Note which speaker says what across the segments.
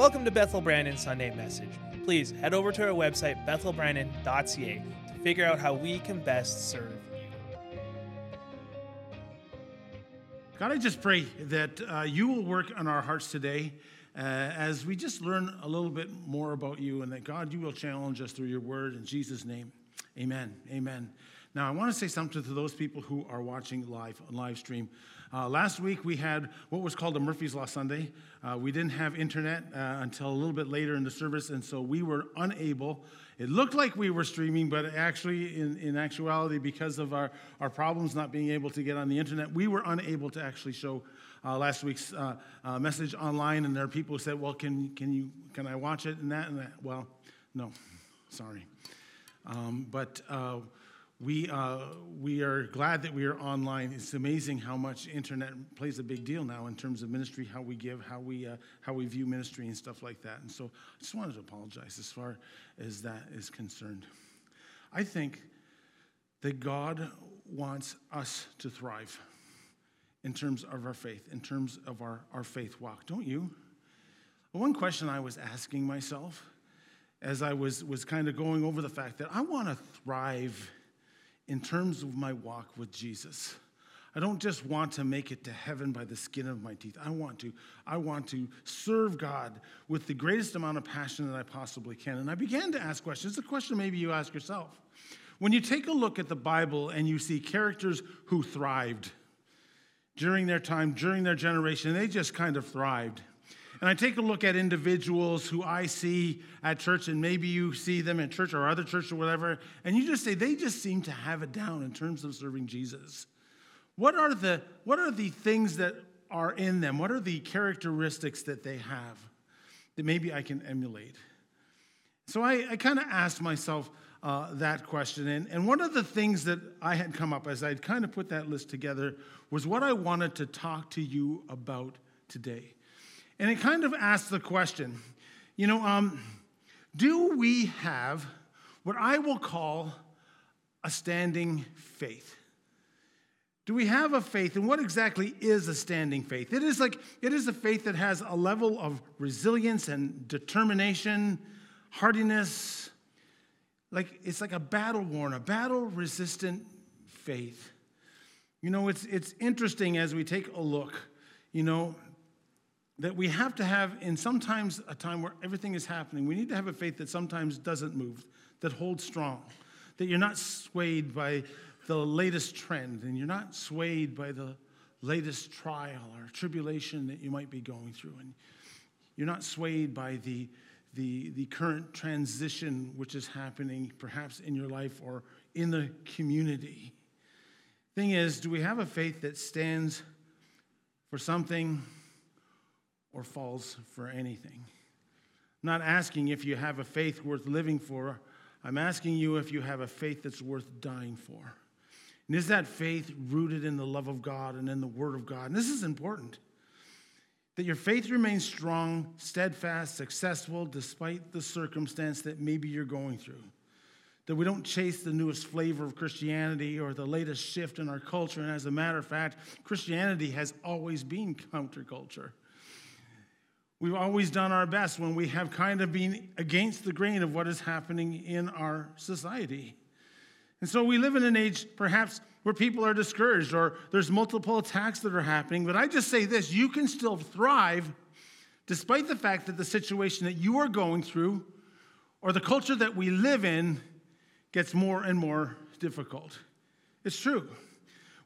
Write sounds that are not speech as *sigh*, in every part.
Speaker 1: Welcome to Bethel Brandon Sunday Message. Please head over to our website, bethelbrandon.ca, to figure out how we can best serve you.
Speaker 2: God, I just pray that uh, you will work on our hearts today uh, as we just learn a little bit more about you, and that God, you will challenge us through your word in Jesus' name. Amen. Amen. Now, I want to say something to those people who are watching live on live stream. Uh, last week we had what was called a Murphy's Law Sunday. Uh, we didn't have internet uh, until a little bit later in the service, and so we were unable. It looked like we were streaming, but actually, in, in actuality, because of our, our problems not being able to get on the internet, we were unable to actually show uh, last week's uh, uh, message online. And there are people who said, "Well, can can you can I watch it?" And that and that. Well, no, sorry. Um, but we, uh, we are glad that we are online. It's amazing how much internet plays a big deal now in terms of ministry, how we give, how we, uh, how we view ministry, and stuff like that. And so I just wanted to apologize as far as that is concerned. I think that God wants us to thrive in terms of our faith, in terms of our, our faith walk, don't you? One question I was asking myself as I was, was kind of going over the fact that I want to thrive in terms of my walk with Jesus. I don't just want to make it to heaven by the skin of my teeth. I want to I want to serve God with the greatest amount of passion that I possibly can. And I began to ask questions. It's a question maybe you ask yourself. When you take a look at the Bible and you see characters who thrived during their time, during their generation, they just kind of thrived and I take a look at individuals who I see at church, and maybe you see them at church or other church or whatever, and you just say they just seem to have it down in terms of serving Jesus. What are the, what are the things that are in them? What are the characteristics that they have that maybe I can emulate? So I, I kind of asked myself uh, that question. And, and one of the things that I had come up as I'd kind of put that list together was what I wanted to talk to you about today. And it kind of asks the question you know, um, do we have what I will call a standing faith? Do we have a faith? And what exactly is a standing faith? It is like it is a faith that has a level of resilience and determination, hardiness. Like it's like a battle worn, a battle resistant faith. You know, it's it's interesting as we take a look, you know, that we have to have in sometimes a time where everything is happening, we need to have a faith that sometimes doesn't move, that holds strong, that you're not swayed by the latest trend and you're not swayed by the latest trial or tribulation that you might be going through. And you're not swayed by the, the, the current transition which is happening perhaps in your life or in the community. Thing is, do we have a faith that stands for something or falls for anything. I'm not asking if you have a faith worth living for. I'm asking you if you have a faith that's worth dying for. And is that faith rooted in the love of God and in the Word of God? And this is important that your faith remains strong, steadfast, successful, despite the circumstance that maybe you're going through. That we don't chase the newest flavor of Christianity or the latest shift in our culture. And as a matter of fact, Christianity has always been counterculture. We've always done our best when we have kind of been against the grain of what is happening in our society. And so we live in an age perhaps where people are discouraged or there's multiple attacks that are happening. But I just say this you can still thrive despite the fact that the situation that you are going through or the culture that we live in gets more and more difficult. It's true.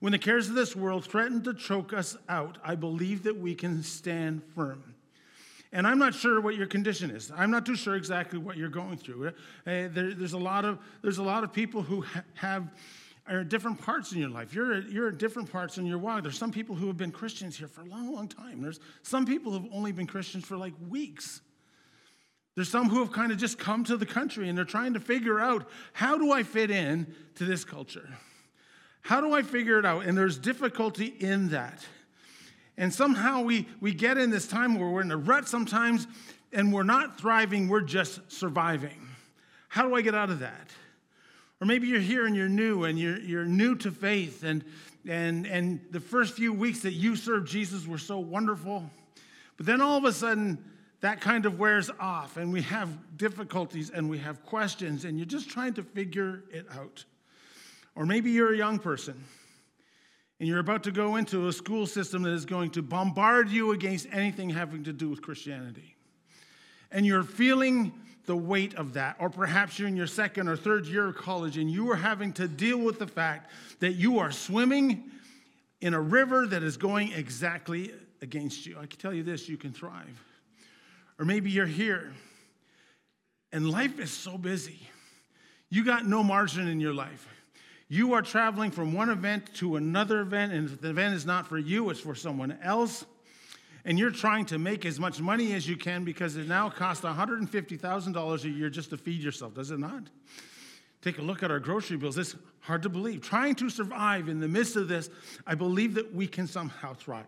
Speaker 2: When the cares of this world threaten to choke us out, I believe that we can stand firm. And I'm not sure what your condition is. I'm not too sure exactly what you're going through. Uh, there, there's, a lot of, there's a lot of people who ha- have are different parts in your life. You're at, you're different parts in your walk. There's some people who have been Christians here for a long, long time. There's some people who have only been Christians for like weeks. There's some who have kind of just come to the country and they're trying to figure out how do I fit in to this culture? How do I figure it out? And there's difficulty in that. And somehow we, we get in this time where we're in a rut sometimes and we're not thriving, we're just surviving. How do I get out of that? Or maybe you're here and you're new and you're, you're new to faith, and, and, and the first few weeks that you served Jesus were so wonderful. But then all of a sudden, that kind of wears off and we have difficulties and we have questions and you're just trying to figure it out. Or maybe you're a young person and you're about to go into a school system that is going to bombard you against anything having to do with Christianity. And you're feeling the weight of that. Or perhaps you're in your second or third year of college and you are having to deal with the fact that you are swimming in a river that is going exactly against you. I can tell you this you can thrive. Or maybe you're here and life is so busy. You got no margin in your life. You are traveling from one event to another event, and if the event is not for you, it's for someone else. And you're trying to make as much money as you can because it now costs $150,000 a year just to feed yourself, does it not? Take a look at our grocery bills. It's hard to believe. Trying to survive in the midst of this, I believe that we can somehow thrive.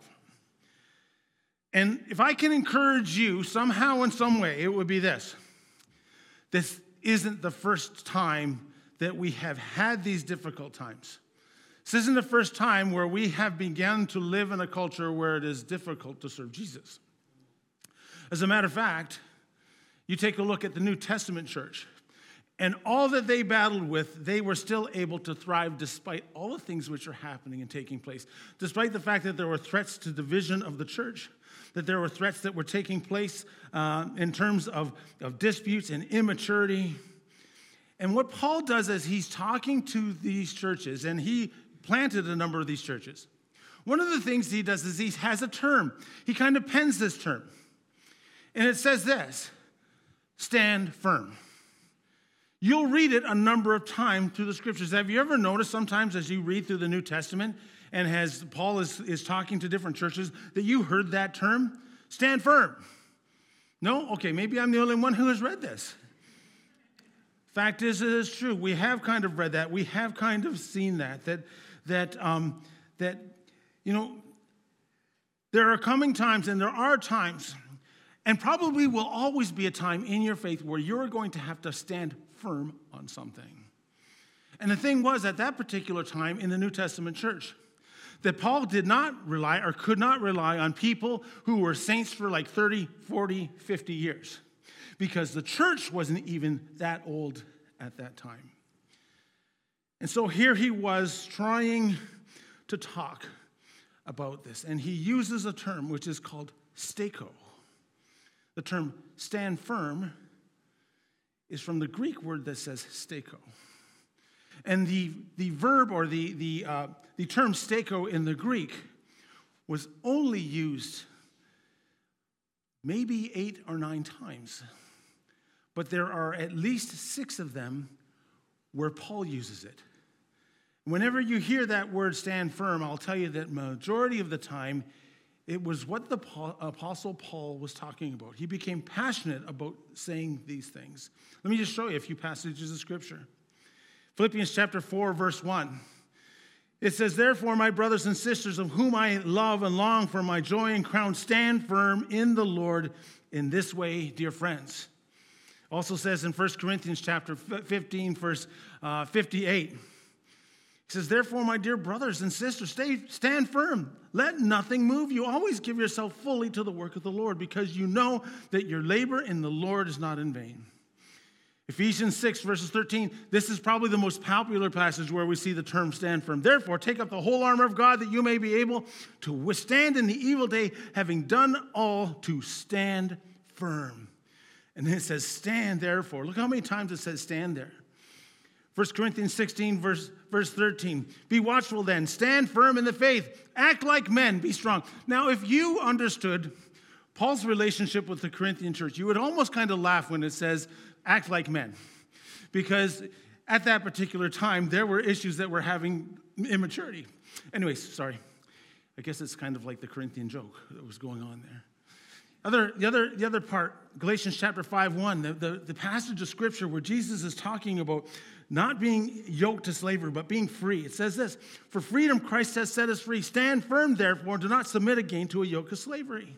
Speaker 2: And if I can encourage you somehow in some way, it would be this. This isn't the first time that we have had these difficult times. This isn't the first time where we have begun to live in a culture where it is difficult to serve Jesus. As a matter of fact, you take a look at the New Testament church, and all that they battled with, they were still able to thrive despite all the things which are happening and taking place, despite the fact that there were threats to division of the church that there were threats that were taking place uh, in terms of, of disputes and immaturity. And what Paul does is he's talking to these churches, and he planted a number of these churches. One of the things he does is he has a term. He kind of pens this term. And it says this stand firm. You'll read it a number of times through the scriptures. Have you ever noticed sometimes as you read through the New Testament, and as Paul is, is talking to different churches, that you heard that term? Stand firm. No? Okay, maybe I'm the only one who has read this. Fact is, it is true. We have kind of read that. We have kind of seen that. That, that, um, that you know, there are coming times, and there are times, and probably will always be a time in your faith where you're going to have to stand firm on something. And the thing was, at that particular time in the New Testament church, that Paul did not rely or could not rely on people who were saints for like 30, 40, 50 years because the church wasn't even that old at that time. And so here he was trying to talk about this, and he uses a term which is called steko. The term stand firm is from the Greek word that says steko. And the, the verb or the, the, uh, the term steko in the Greek was only used maybe eight or nine times. But there are at least six of them where Paul uses it. Whenever you hear that word stand firm, I'll tell you that majority of the time it was what the apostle Paul was talking about. He became passionate about saying these things. Let me just show you a few passages of scripture. Philippians chapter 4 verse 1. It says, Therefore, my brothers and sisters, of whom I love and long for my joy and crown, stand firm in the Lord in this way, dear friends. Also says in 1 Corinthians chapter 15, verse uh, 58. He says, Therefore, my dear brothers and sisters, stay, stand firm. Let nothing move you. Always give yourself fully to the work of the Lord, because you know that your labor in the Lord is not in vain. Ephesians 6, verses 13, this is probably the most popular passage where we see the term stand firm. Therefore, take up the whole armor of God that you may be able to withstand in the evil day, having done all to stand firm. And then it says, stand therefore. Look how many times it says stand there. 1 Corinthians 16, verse, verse 13. Be watchful then, stand firm in the faith, act like men, be strong. Now, if you understood Paul's relationship with the Corinthian church, you would almost kind of laugh when it says, act like men. Because at that particular time, there were issues that were having immaturity. Anyways, sorry. I guess it's kind of like the Corinthian joke that was going on there. Other, the, other, the other part, Galatians chapter 5 1, the, the, the passage of scripture where Jesus is talking about not being yoked to slavery, but being free. It says this For freedom Christ has set us free. Stand firm, therefore, and do not submit again to a yoke of slavery.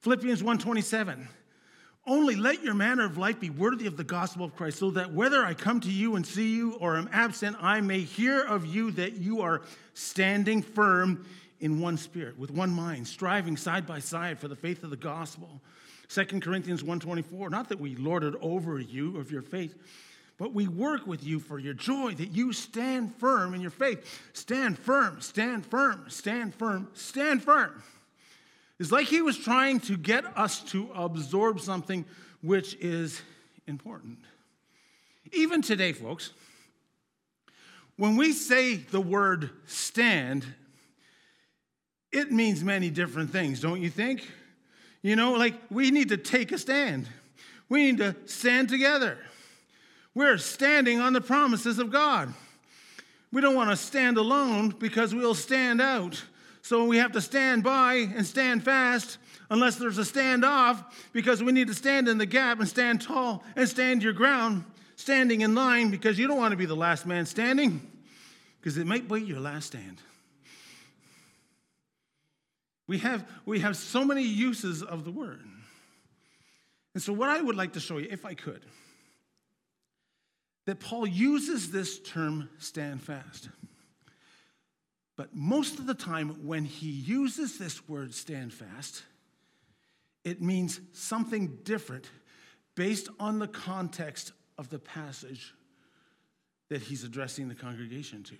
Speaker 2: Philippians 1:27. Only let your manner of life be worthy of the gospel of Christ, so that whether I come to you and see you or am absent, I may hear of you that you are standing firm in one spirit, with one mind, striving side by side for the faith of the gospel, 2 Corinthians 1:24, not that we lord it over you of your faith, but we work with you for your joy, that you stand firm in your faith. Stand firm, stand firm, stand firm, stand firm. It's like he was trying to get us to absorb something which is important. Even today, folks, when we say the word stand, it means many different things, don't you think? You know, like we need to take a stand. We need to stand together. We're standing on the promises of God. We don't want to stand alone because we'll stand out. So we have to stand by and stand fast unless there's a standoff because we need to stand in the gap and stand tall and stand your ground, standing in line because you don't want to be the last man standing because it might be your last stand. We have, we have so many uses of the word. And so, what I would like to show you, if I could, that Paul uses this term stand fast. But most of the time, when he uses this word stand fast, it means something different based on the context of the passage that he's addressing the congregation to.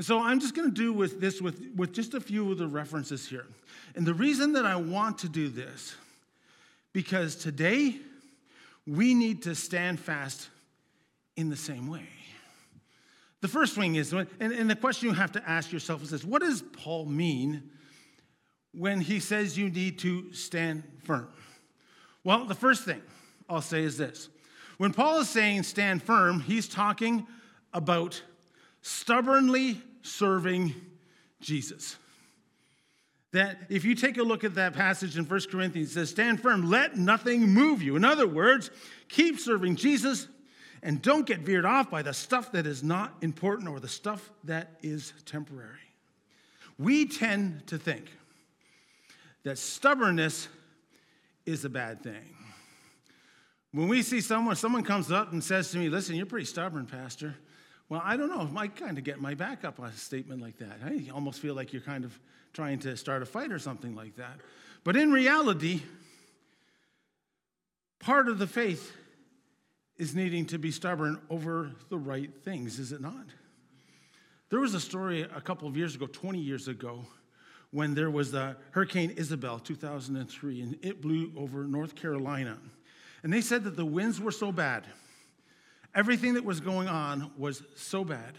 Speaker 2: And so I'm just going to do with this with, with just a few of the references here. And the reason that I want to do this, because today we need to stand fast in the same way. The first thing is, and, and the question you have to ask yourself is this what does Paul mean when he says you need to stand firm? Well, the first thing I'll say is this when Paul is saying stand firm, he's talking about stubbornly serving Jesus. That if you take a look at that passage in 1 Corinthians, it says, Stand firm, let nothing move you. In other words, keep serving Jesus and don't get veered off by the stuff that is not important or the stuff that is temporary. We tend to think that stubbornness is a bad thing. When we see someone, someone comes up and says to me, Listen, you're pretty stubborn, Pastor. Well, I don't know. I kind of get my back up on a statement like that. I almost feel like you're kind of trying to start a fight or something like that. But in reality, part of the faith is needing to be stubborn over the right things, is it not? There was a story a couple of years ago, 20 years ago, when there was the Hurricane Isabel, 2003, and it blew over North Carolina. And they said that the winds were so bad, everything that was going on was so bad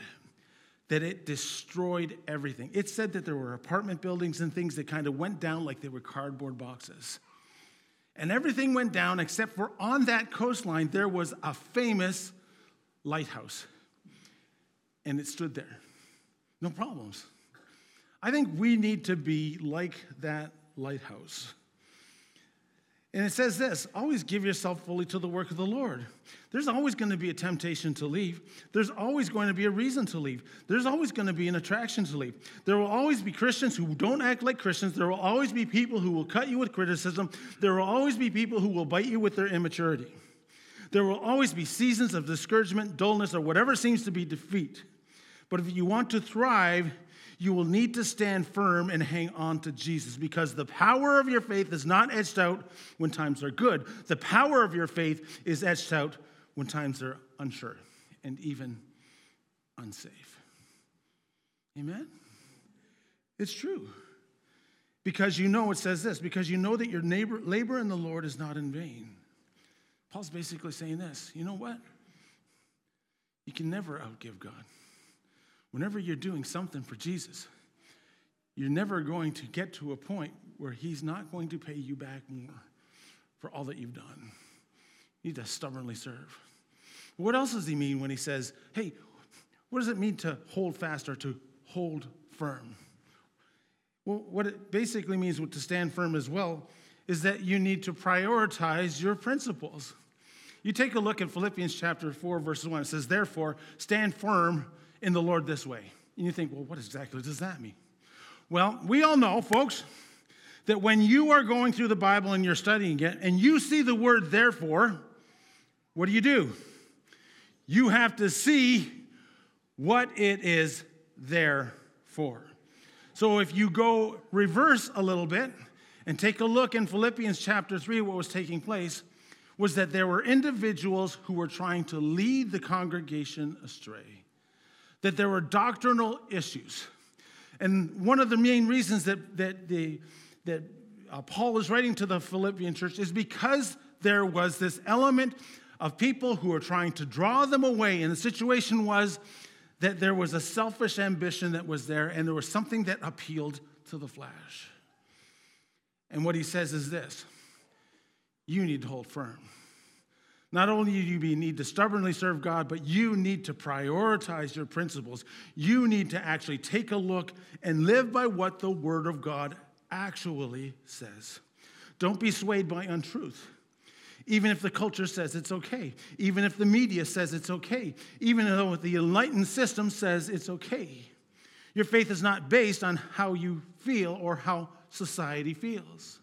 Speaker 2: that it destroyed everything. It said that there were apartment buildings and things that kind of went down like they were cardboard boxes. And everything went down except for on that coastline, there was a famous lighthouse. And it stood there. No problems. I think we need to be like that lighthouse. And it says this always give yourself fully to the work of the Lord. There's always going to be a temptation to leave. There's always going to be a reason to leave. There's always going to be an attraction to leave. There will always be Christians who don't act like Christians. There will always be people who will cut you with criticism. There will always be people who will bite you with their immaturity. There will always be seasons of discouragement, dullness, or whatever seems to be defeat. But if you want to thrive, you will need to stand firm and hang on to Jesus because the power of your faith is not etched out when times are good. The power of your faith is etched out when times are unsure and even unsafe. Amen? It's true. Because you know, it says this, because you know that your neighbor, labor in the Lord is not in vain. Paul's basically saying this you know what? You can never outgive God whenever you're doing something for Jesus, you're never going to get to a point where He's not going to pay you back more for all that you've done. You need to stubbornly serve. What else does He mean when He says, hey, what does it mean to hold fast or to hold firm? Well, what it basically means to stand firm as well is that you need to prioritize your principles. You take a look at Philippians chapter 4, verses 1. It says, Therefore, stand firm in the Lord this way. And you think, well, what exactly does that mean? Well, we all know, folks, that when you are going through the Bible and you're studying it and you see the word therefore, what do you do? You have to see what it is there for. So if you go reverse a little bit And take a look in Philippians chapter 3, what was taking place was that there were individuals who were trying to lead the congregation astray, that there were doctrinal issues. And one of the main reasons that, that, the, that uh, Paul is writing to the Philippian church is because there was this element of people who were trying to draw them away. And the situation was that there was a selfish ambition that was there, and there was something that appealed to the flesh. And what he says is this you need to hold firm. Not only do you need to stubbornly serve God, but you need to prioritize your principles. You need to actually take a look and live by what the Word of God actually says. Don't be swayed by untruth. Even if the culture says it's okay, even if the media says it's okay, even though the enlightened system says it's okay. Your faith is not based on how you feel or how society feels.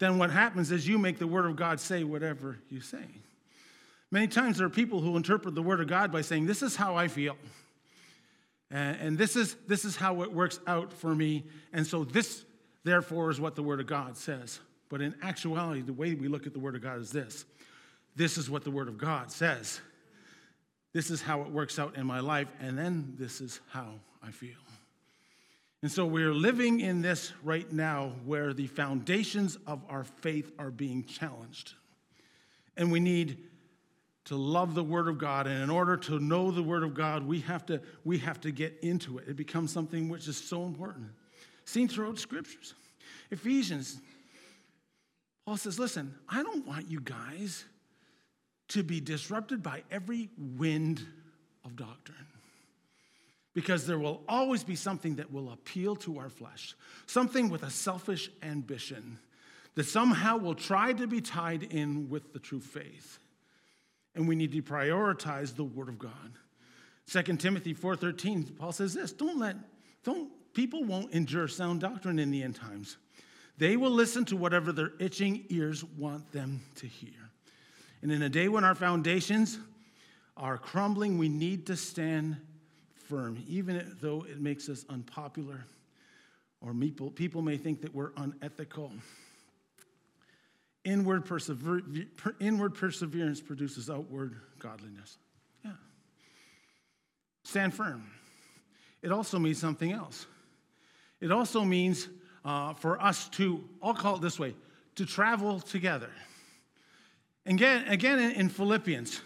Speaker 2: Then what happens is you make the Word of God say whatever you say. Many times there are people who interpret the Word of God by saying, This is how I feel. And this is, this is how it works out for me. And so this, therefore, is what the Word of God says. But in actuality, the way we look at the Word of God is this this is what the Word of God says. This is how it works out in my life. And then this is how I feel. And so we're living in this right now where the foundations of our faith are being challenged. And we need to love the word of God and in order to know the word of God we have to we have to get into it. It becomes something which is so important. Seen throughout scriptures. Ephesians Paul says, "Listen, I don't want you guys to be disrupted by every wind of doctrine." because there will always be something that will appeal to our flesh, something with a selfish ambition that somehow will try to be tied in with the true faith. And we need to prioritize the word of God. 2 Timothy 4:13 Paul says this, don't let don't people won't endure sound doctrine in the end times. They will listen to whatever their itching ears want them to hear. And in a day when our foundations are crumbling, we need to stand firm, even though it makes us unpopular or people, people may think that we're unethical. Inward, persever- inward perseverance produces outward godliness. Yeah. Stand firm. It also means something else. It also means uh, for us to, I'll call it this way, to travel together. Again, again in Philippians,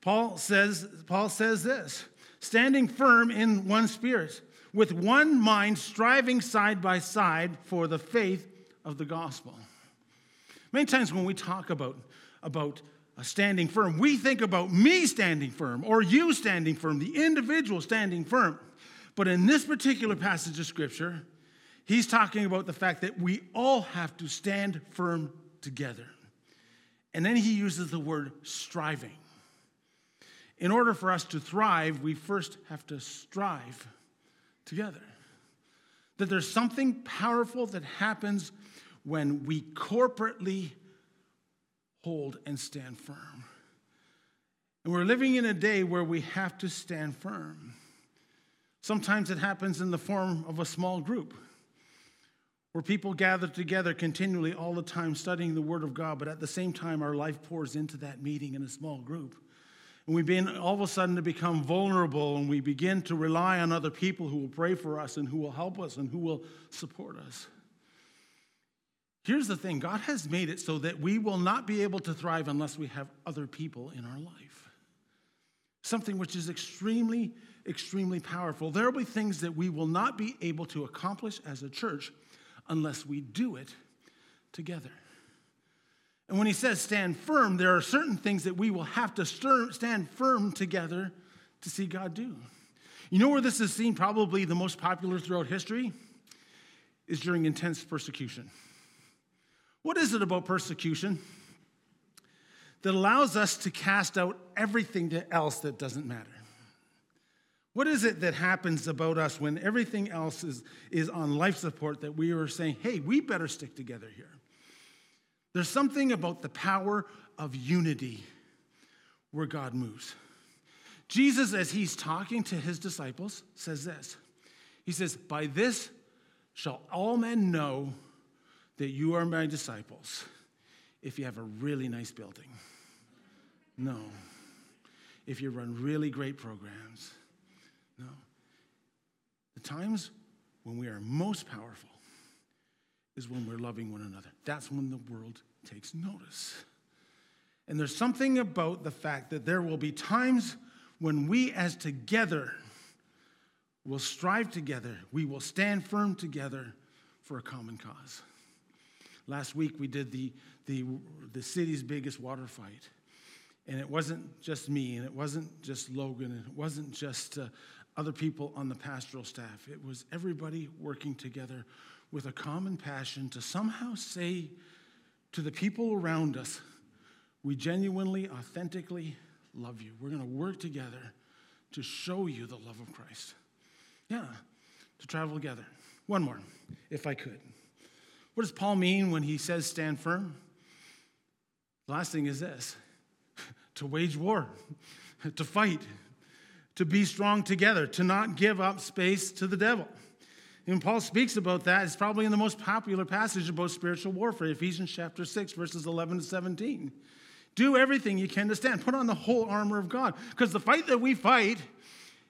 Speaker 2: Paul says, Paul says this standing firm in one spirit, with one mind, striving side by side for the faith of the gospel. Many times when we talk about, about uh, standing firm, we think about me standing firm or you standing firm, the individual standing firm. But in this particular passage of scripture, he's talking about the fact that we all have to stand firm together. And then he uses the word striving in order for us to thrive, we first have to strive together. That there's something powerful that happens when we corporately hold and stand firm. And we're living in a day where we have to stand firm. Sometimes it happens in the form of a small group where people gather together continually all the time studying the Word of God, but at the same time, our life pours into that meeting in a small group. And we begin all of a sudden to become vulnerable and we begin to rely on other people who will pray for us and who will help us and who will support us. Here's the thing God has made it so that we will not be able to thrive unless we have other people in our life. Something which is extremely, extremely powerful. There will be things that we will not be able to accomplish as a church unless we do it together. And when he says stand firm, there are certain things that we will have to stand firm together to see God do. You know where this is seen probably the most popular throughout history? Is during intense persecution. What is it about persecution that allows us to cast out everything else that doesn't matter? What is it that happens about us when everything else is, is on life support that we are saying, hey, we better stick together here? There's something about the power of unity where God moves. Jesus, as he's talking to his disciples, says this He says, By this shall all men know that you are my disciples if you have a really nice building. No. If you run really great programs. No. The times when we are most powerful is when we're loving one another. That's when the world takes notice. And there's something about the fact that there will be times when we, as together, will strive together, we will stand firm together for a common cause. Last week we did the, the, the city's biggest water fight. And it wasn't just me, and it wasn't just Logan, and it wasn't just uh, other people on the pastoral staff. It was everybody working together with a common passion to somehow say to the people around us, we genuinely, authentically love you. We're going to work together to show you the love of Christ. Yeah, to travel together. One more, if I could. What does Paul mean when he says stand firm? The last thing is this *laughs* to wage war, *laughs* to fight, to be strong together, to not give up space to the devil. And Paul speaks about that. It's probably in the most popular passage about spiritual warfare, Ephesians chapter 6, verses 11 to 17. Do everything you can to stand. Put on the whole armor of God. Because the fight that we fight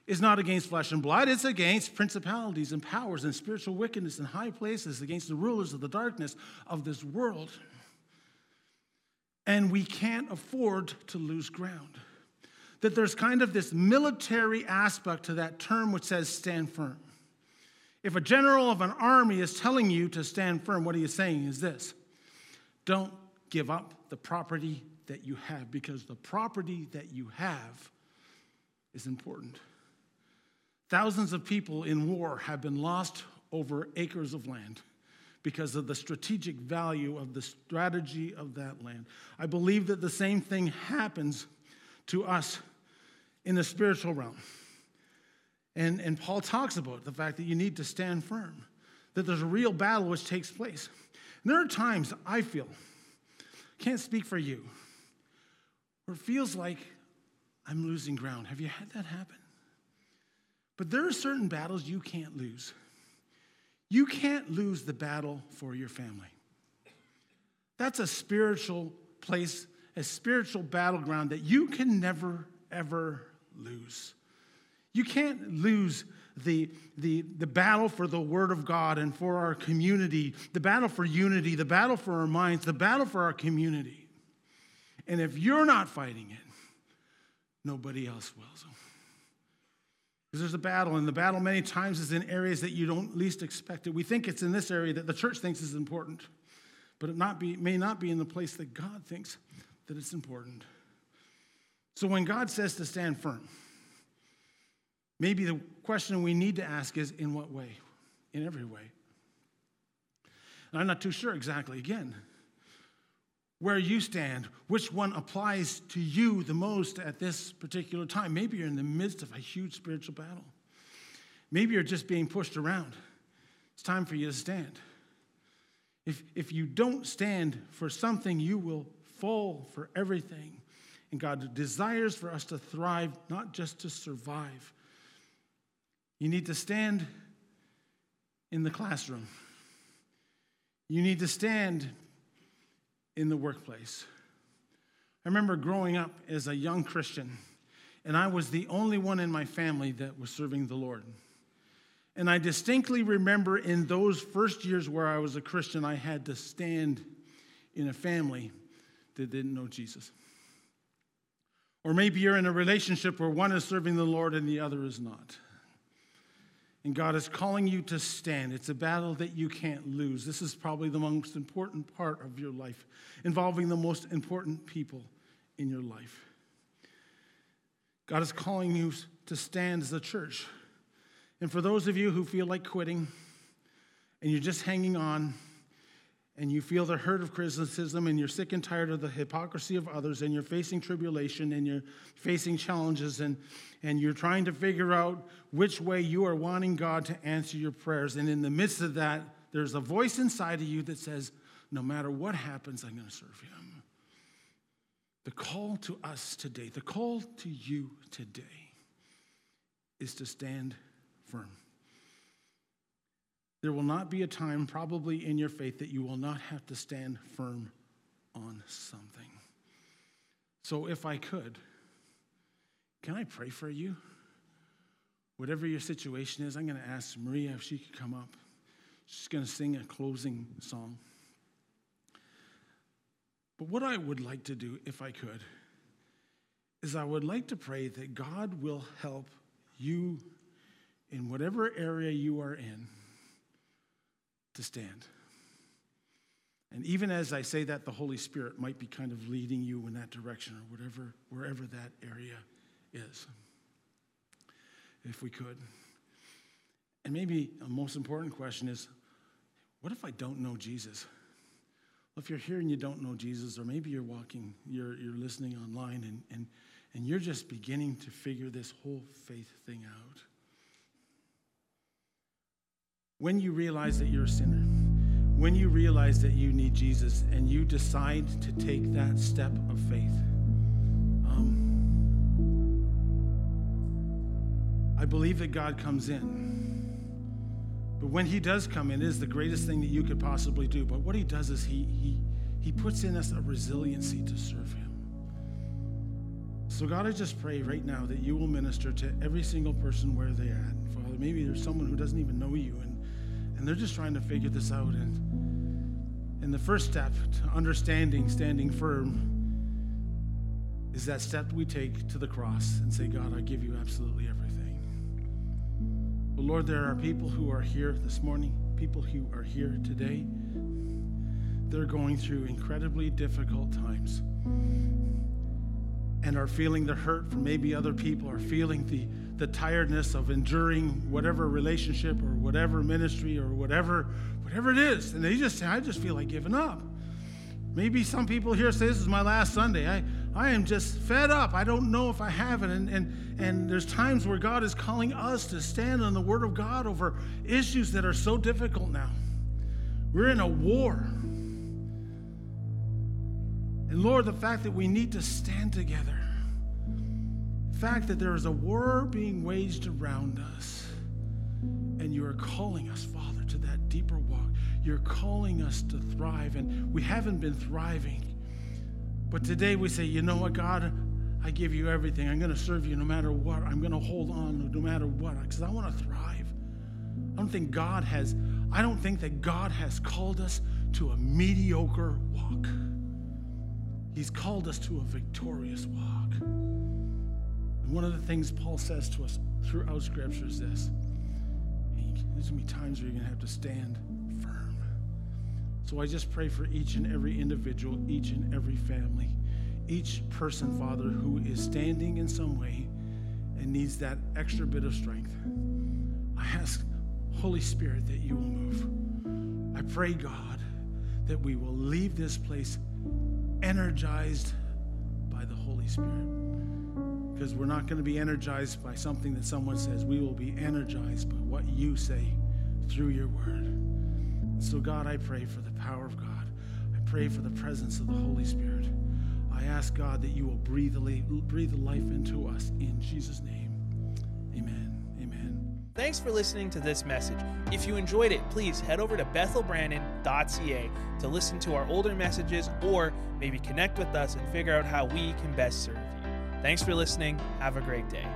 Speaker 2: is not against flesh and blood, it's against principalities and powers and spiritual wickedness in high places, against the rulers of the darkness of this world. And we can't afford to lose ground. That there's kind of this military aspect to that term which says stand firm. If a general of an army is telling you to stand firm, what he is saying is this don't give up the property that you have because the property that you have is important. Thousands of people in war have been lost over acres of land because of the strategic value of the strategy of that land. I believe that the same thing happens to us in the spiritual realm. And, and Paul talks about the fact that you need to stand firm, that there's a real battle which takes place. And there are times I feel, can't speak for you, where it feels like I'm losing ground. Have you had that happen? But there are certain battles you can't lose. You can't lose the battle for your family. That's a spiritual place, a spiritual battleground that you can never, ever lose. You can't lose the, the, the battle for the Word of God and for our community, the battle for unity, the battle for our minds, the battle for our community. And if you're not fighting it, nobody else will. Because there's a battle, and the battle many times is in areas that you don't least expect it. We think it's in this area that the church thinks is important, but it not be, may not be in the place that God thinks that it's important. So when God says to stand firm, maybe the question we need to ask is in what way? In every way. And I'm not too sure exactly. Again, where you stand, which one applies to you the most at this particular time. Maybe you're in the midst of a huge spiritual battle. Maybe you're just being pushed around. It's time for you to stand. If, if you don't stand for something, you will fall for everything. And God desires for us to thrive, not just to survive. You need to stand in the classroom. You need to stand in the workplace. I remember growing up as a young Christian, and I was the only one in my family that was serving the Lord. And I distinctly remember in those first years where I was a Christian, I had to stand in a family that didn't know Jesus. Or maybe you're in a relationship where one is serving the Lord and the other is not. And God is calling you to stand. It's a battle that you can't lose. This is probably the most important part of your life, involving the most important people in your life. God is calling you to stand as a church. And for those of you who feel like quitting and you're just hanging on, and you feel the hurt of criticism and you're sick and tired of the hypocrisy of others and you're facing tribulation and you're facing challenges and, and you're trying to figure out which way you are wanting God to answer your prayers. And in the midst of that, there's a voice inside of you that says, No matter what happens, I'm going to serve Him. The call to us today, the call to you today, is to stand firm. There will not be a time, probably in your faith, that you will not have to stand firm on something. So, if I could, can I pray for you? Whatever your situation is, I'm going to ask Maria if she could come up. She's going to sing a closing song. But what I would like to do, if I could, is I would like to pray that God will help you in whatever area you are in to stand. And even as I say that, the Holy Spirit might be kind of leading you in that direction or whatever, wherever that area is. If we could. And maybe a most important question is what if I don't know Jesus? Well, if you're here and you don't know Jesus, or maybe you're walking, you're, you're listening online, and, and, and you're just beginning to figure this whole faith thing out. When you realize that you're a sinner, when you realize that you need Jesus and you decide to take that step of faith, um, I believe that God comes in. But when He does come in, it is the greatest thing that you could possibly do. But what He does is He, he, he puts in us a resiliency to serve Him. So, God, I just pray right now that you will minister to every single person where they're at. Father, maybe there's someone who doesn't even know you and, and they're just trying to figure this out. And and the first step to understanding, standing firm, is that step we take to the cross and say, God, I give you absolutely everything. But Lord, there are people who are here this morning, people who are here today. They're going through incredibly difficult times and are feeling the hurt from maybe other people, are feeling the, the tiredness of enduring whatever relationship or whatever ministry or whatever whatever it is. And they just say, I just feel like giving up. Maybe some people here say, This is my last Sunday. I, I am just fed up. I don't know if I have it. And, and, and there's times where God is calling us to stand on the Word of God over issues that are so difficult now. We're in a war. And Lord, the fact that we need to stand together, the fact that there is a war being waged around us, and you are calling us, Father, to that deeper walk. You're calling us to thrive, and we haven't been thriving. But today we say, you know what, God, I give you everything. I'm going to serve you no matter what. I'm going to hold on no matter what because I want to thrive. I don't think God has I don't think that God has called us to a mediocre walk. He's called us to a victorious walk. One of the things Paul says to us throughout scripture is this. There's going to be times where you're going to have to stand firm. so I just pray for each and every individual, each and every family, each person, Father, who is standing in some way and needs that extra bit of strength. I ask, Holy Spirit, that you will move. I pray, God, that we will leave this place energized by the Holy Spirit. Because we're not going to be energized by something that someone says. We will be energized by what you say through your word. So, God, I pray for the power of God. I pray for the presence of the Holy Spirit. I ask, God, that you will breathe, breathe life into us in Jesus' name. Amen. Amen.
Speaker 1: Thanks for listening to this message. If you enjoyed it, please head over to bethelbrandon.ca to listen to our older messages or maybe connect with us and figure out how we can best serve you. Thanks for listening. Have a great day.